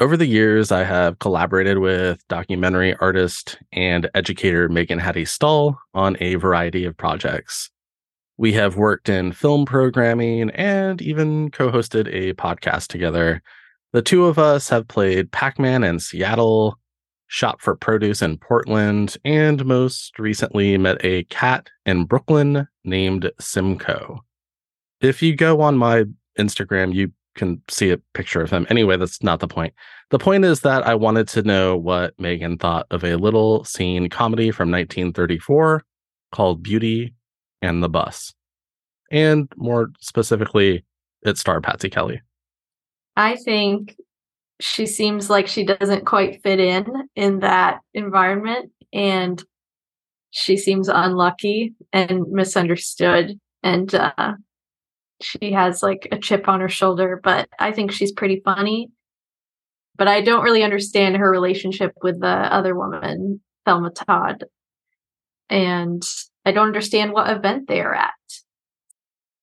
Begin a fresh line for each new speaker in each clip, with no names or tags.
Over the years, I have collaborated with documentary artist and educator Megan Hattie Stahl on a variety of projects. We have worked in film programming and even co hosted a podcast together. The two of us have played Pac Man in Seattle, Shop for Produce in Portland, and most recently met a cat in Brooklyn named Simcoe. If you go on my Instagram, you can see a picture of him. Anyway, that's not the point. The point is that I wanted to know what Megan thought of a little scene comedy from 1934 called Beauty and the Bus. And more specifically, it starred Patsy Kelly.
I think she seems like she doesn't quite fit in in that environment and she seems unlucky and misunderstood and uh, she has like a chip on her shoulder, but I think she's pretty funny. But I don't really understand her relationship with the other woman, Thelma Todd. And I don't understand what event they are at.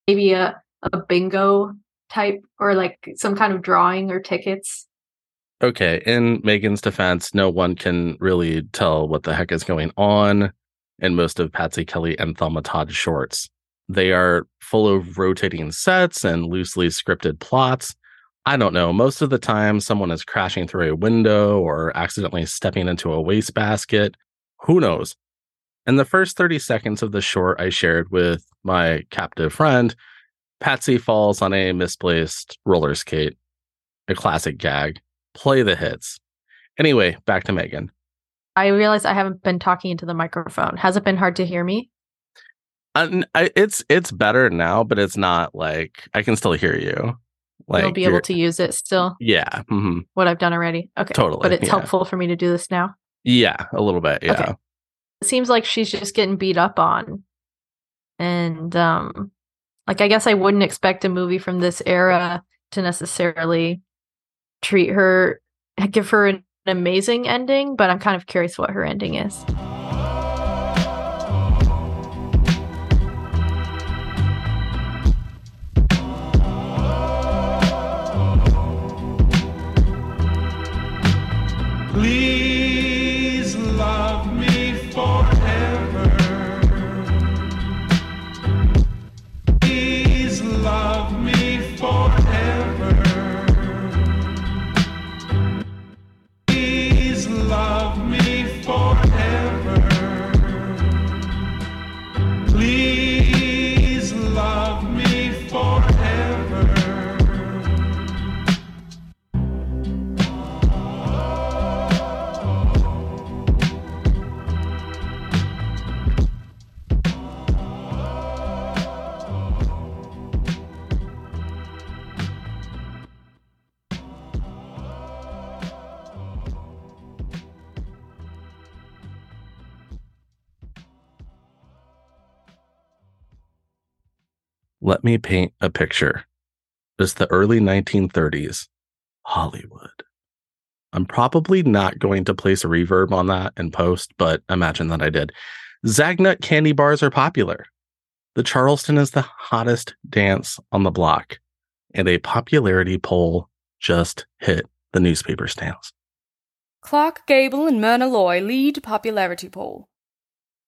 Maybe a, a bingo type or like some kind of drawing or tickets.
Okay. In Megan's defense, no one can really tell what the heck is going on in most of Patsy Kelly and Thelma Todd's shorts. They are full of rotating sets and loosely scripted plots. I don't know. Most of the time, someone is crashing through a window or accidentally stepping into a wastebasket. Who knows? In the first 30 seconds of the short I shared with my captive friend, Patsy falls on a misplaced roller skate. A classic gag. Play the hits. Anyway, back to Megan.
I realize I haven't been talking into the microphone. Has it been hard to hear me?
Uh, it's it's better now, but it's not like I can still hear you.
Like you'll be able to use it still.
Yeah. Mm-hmm.
What I've done already. Okay.
Totally.
But it's
yeah.
helpful for me to do this now.
Yeah, a little bit. Yeah. Okay.
It seems like she's just getting beat up on, and um, like I guess I wouldn't expect a movie from this era to necessarily treat her, give her an amazing ending, but I'm kind of curious what her ending is.
Let me paint a picture. It's the early 1930s, Hollywood. I'm probably not going to place a reverb on that in post, but imagine that I did. Zagnut candy bars are popular. The Charleston is the hottest dance on the block, and a popularity poll just hit the newspaper stands.
Clark Gable and Myrna Loy lead popularity poll.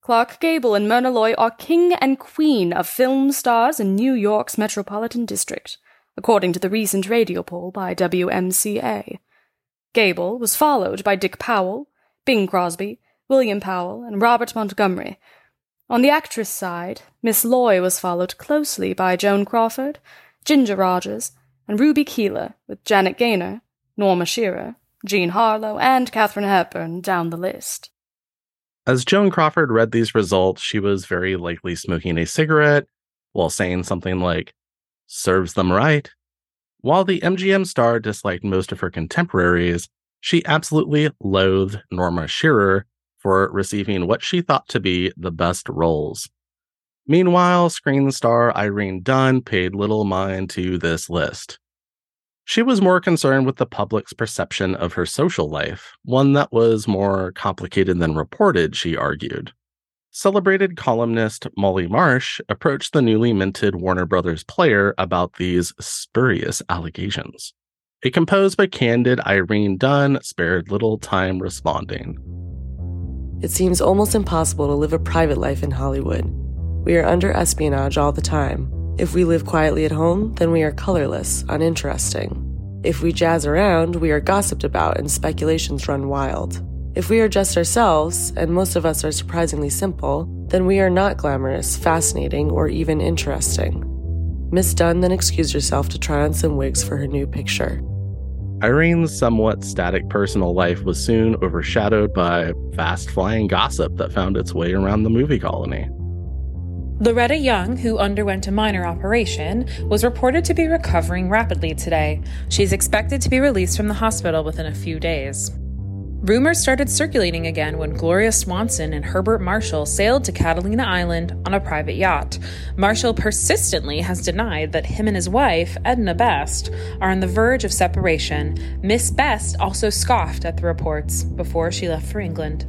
Clark Gable and Myrna Loy are king and queen of film stars in New York's metropolitan district, according to the recent radio poll by WMCA. Gable was followed by Dick Powell, Bing Crosby, William Powell, and Robert Montgomery. On the actress side, Miss Loy was followed closely by Joan Crawford, Ginger Rogers, and Ruby Keeler, with Janet Gaynor, Norma Shearer, Jean Harlow, and Katharine Hepburn down the list.
As Joan Crawford read these results, she was very likely smoking a cigarette while saying something like, serves them right. While the MGM star disliked most of her contemporaries, she absolutely loathed Norma Shearer for receiving what she thought to be the best roles. Meanwhile, screen star Irene Dunne paid little mind to this list. She was more concerned with the public's perception of her social life, one that was more complicated than reported, she argued. Celebrated columnist Molly Marsh approached the newly minted Warner Brothers player about these spurious allegations. A composed but candid Irene Dunne spared little time responding.
It seems almost impossible to live a private life in Hollywood. We are under espionage all the time. If we live quietly at home, then we are colorless, uninteresting. If we jazz around, we are gossiped about and speculations run wild. If we are just ourselves, and most of us are surprisingly simple, then we are not glamorous, fascinating, or even interesting. Miss Dunne then excused herself to try on some wigs for her new picture.
Irene's somewhat static personal life was soon overshadowed by fast flying gossip that found its way around the movie colony.
Loretta Young, who underwent a minor operation, was reported to be recovering rapidly today. She's expected to be released from the hospital within a few days. Rumors started circulating again when Gloria Swanson and Herbert Marshall sailed to Catalina Island on a private yacht. Marshall persistently has denied that him and his wife, Edna Best, are on the verge of separation. Miss Best also scoffed at the reports before she left for England.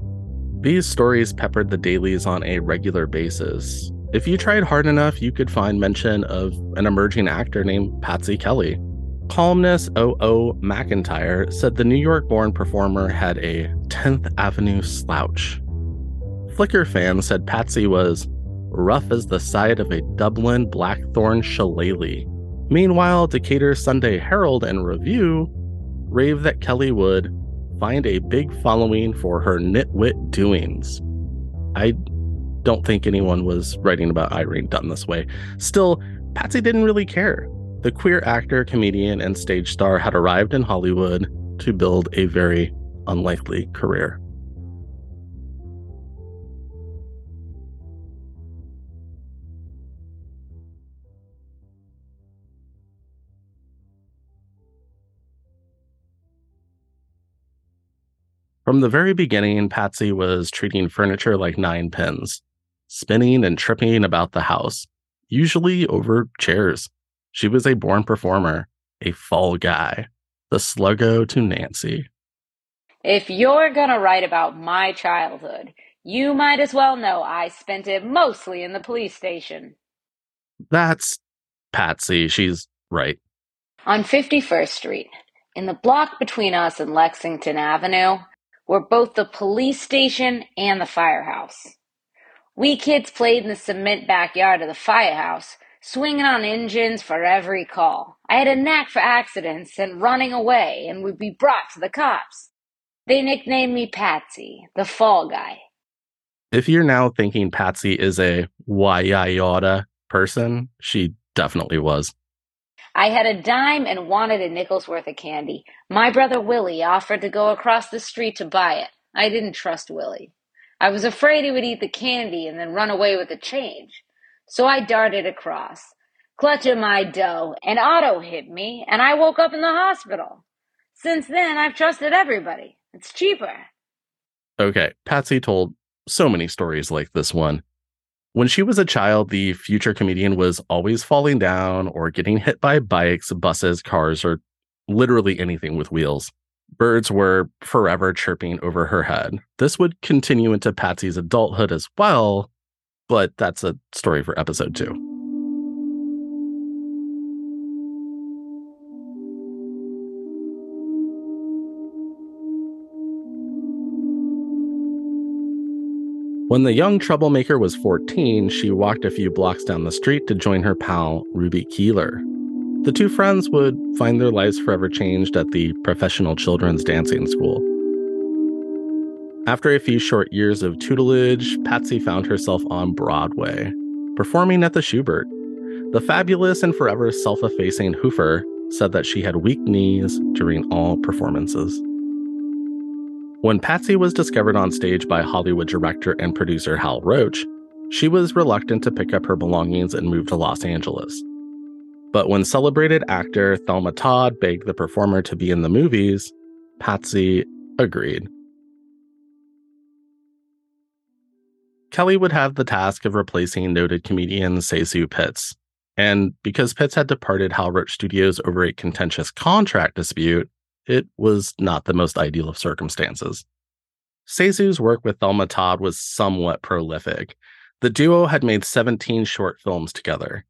These stories peppered the dailies on a regular basis. If you tried hard enough, you could find mention of an emerging actor named Patsy Kelly. Columnist O.O. McIntyre said the New York born performer had a 10th Avenue slouch. Flickr fans said Patsy was rough as the side of a Dublin blackthorn shillelagh. Meanwhile, Decatur's Sunday Herald and Review raved that Kelly would find a big following for her nitwit doings. I don't think anyone was writing about Irene Dunne this way. Still, Patsy didn't really care the queer actor, comedian, and stage star had arrived in Hollywood to build a very unlikely career. From the very beginning, Patsy was treating furniture like nine pins, spinning and tripping about the house, usually over chairs. She was a born performer, a fall guy, the sluggo to Nancy.
If you're gonna write about my childhood, you might as well know I spent it mostly in the police station.
That's Patsy. She's right.
On 51st Street, in the block between us and Lexington Avenue, were both the police station and the firehouse. We kids played in the cement backyard of the firehouse swinging on engines for every call. I had a knack for accidents and running away and would be brought to the cops. They nicknamed me Patsy, the fall guy.
If you're now thinking Patsy is a why person, she definitely was.
I had a dime and wanted a nickel's worth of candy. My brother Willie offered to go across the street to buy it. I didn't trust Willie. I was afraid he would eat the candy and then run away with the change. So I darted across, clutching my dough, and Otto hit me, and I woke up in the hospital. Since then, I've trusted everybody. It's cheaper.
Okay, Patsy told so many stories like this one. When she was a child, the future comedian was always falling down or getting hit by bikes, buses, cars, or literally anything with wheels. Birds were forever chirping over her head. This would continue into Patsy's adulthood as well, but that's a story for episode two. When the young troublemaker was 14, she walked a few blocks down the street to join her pal, Ruby Keeler. The two friends would find their lives forever changed at the professional children's dancing school. After a few short years of tutelage, Patsy found herself on Broadway, performing at the Shubert. The fabulous and forever self effacing Hoofer said that she had weak knees during all performances. When Patsy was discovered on stage by Hollywood director and producer Hal Roach, she was reluctant to pick up her belongings and move to Los Angeles. But when celebrated actor Thelma Todd begged the performer to be in the movies, Patsy agreed. Kelly would have the task of replacing noted comedian ZaSu Pitts. And because Pitts had departed Hal Roach Studios over a contentious contract dispute, it was not the most ideal of circumstances. ZaSu's work with Thelma Todd was somewhat prolific. The duo had made 17 short films together.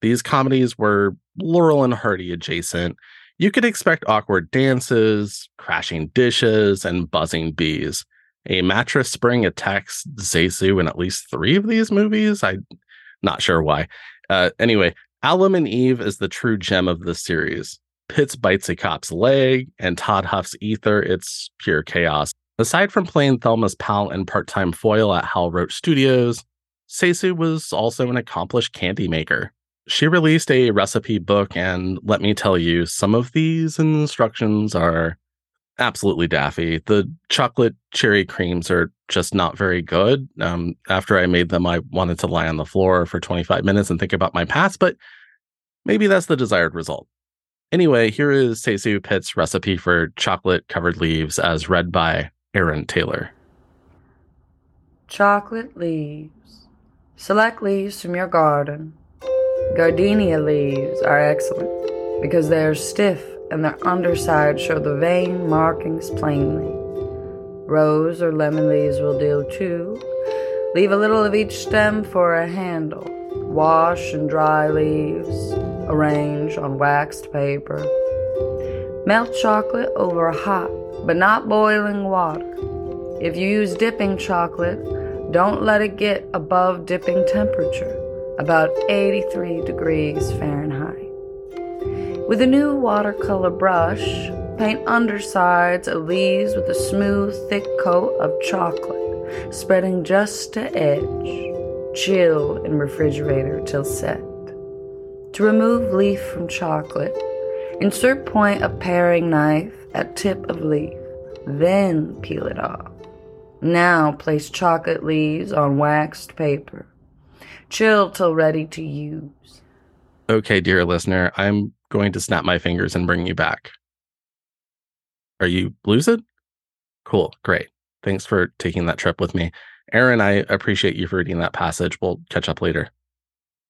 These comedies were Laurel and Hardy adjacent, You could expect awkward dances, crashing dishes, and buzzing bees. A mattress spring attacks ZaSu in at least three of these movies. I'm not sure why. Uh, anyway, Alum and Eve is the true gem of the series. Pitts bites a cop's leg, and Todd huffs ether. It's pure chaos. Aside from playing Thelma's pal and part time foil at Hal Roach Studios, ZaSu was also an accomplished candy maker. She released a recipe book, and let me tell you, some of these instructions are absolutely daffy. The chocolate cherry creams are just not very good. Um, after I made them, I wanted to lie on the floor for 25 minutes and think about my past, but maybe that's the desired result. Anyway, here is ZaSu Pitt's recipe for chocolate covered leaves as read by Erin Taylor.
Chocolate leaves. Select leaves from your garden. Gardenia leaves are excellent because they are stiff and their underside show the vein markings plainly. Rose or lemon leaves will do too. Leave a little of each stem for a handle. Wash and dry leaves. Arrange on waxed paper. Melt chocolate over hot but not boiling water. If you use dipping chocolate, don't let it get above dipping temperature, about 83 degrees Fahrenheit. With a new watercolor brush, paint undersides of leaves with a smooth, thick coat of chocolate, spreading just to edge. Chill in refrigerator till set. To remove leaf from chocolate, insert point of paring knife at tip of leaf, then peel it off. Now place chocolate leaves on waxed paper. Chill till ready to use.
Okay, dear listener, I'm going to snap my fingers and bring you back. Are you lucid? Cool, great. Thanks for taking that trip with me. Erin, I appreciate you for reading that passage. We'll catch up later.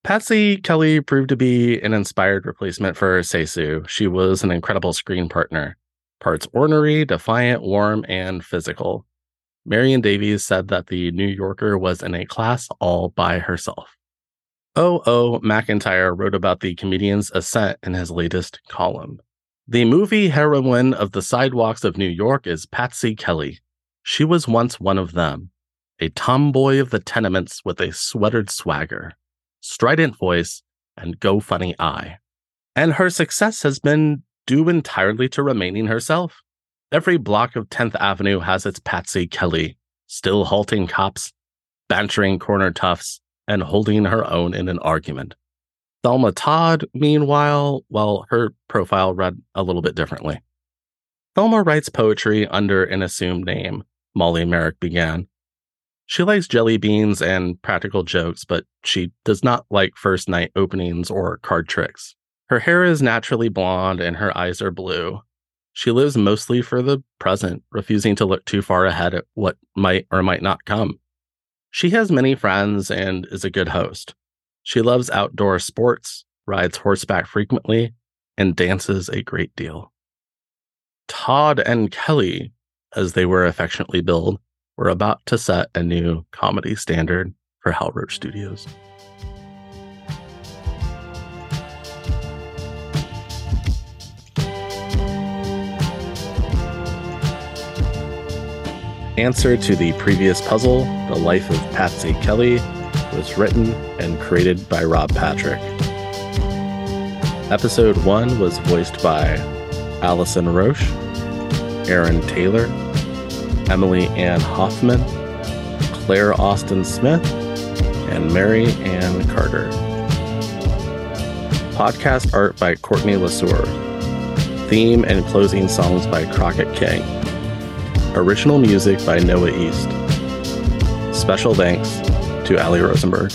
Patsy Kelly proved to be an inspired replacement for ZaSu. She was an incredible screen partner, parts ornery, defiant, warm, and physical. Marion Davies said that the New Yorker was in a class all by herself. O. O. McIntyre wrote about the comedian's ascent in his latest column. The movie heroine of the sidewalks of New York is Patsy Kelly. She was once one of them, a tomboy of the tenements with a sweatered swagger, strident voice, and go funny eye. And her success has been due entirely to remaining herself. Every block of 10th Avenue has its Patsy Kelly, still halting cops, bantering corner toughs, and holding her own in an argument. Thelma Todd, meanwhile, well, her profile read a little bit differently. Thelma writes poetry under an assumed name, Molly Merrick began. She likes jelly beans and practical jokes, but she does not like first night openings or card tricks. Her hair is naturally blonde and her eyes are blue. She lives mostly for the present, refusing to look too far ahead at what might or might not come. She has many friends and is a good host. She loves outdoor sports, rides horseback frequently, and dances a great deal. Todd and Kelly, as they were affectionately billed, were about to set a new comedy standard for Hal Roach Studios. Answer to the previous puzzle, The Life of Patsy Kelly, was written and created by Rob Patrick. Episode 1 was voiced by Allyson Roche, Erin Taylor, Emily Ann Hoffman, Clare Austen Smith, and Mary Anne Carter. Podcast art by Courtney LeSueur. Theme and closing songs by Crockett King. Original music by Noah East. Special thanks to Ali Rosenberg.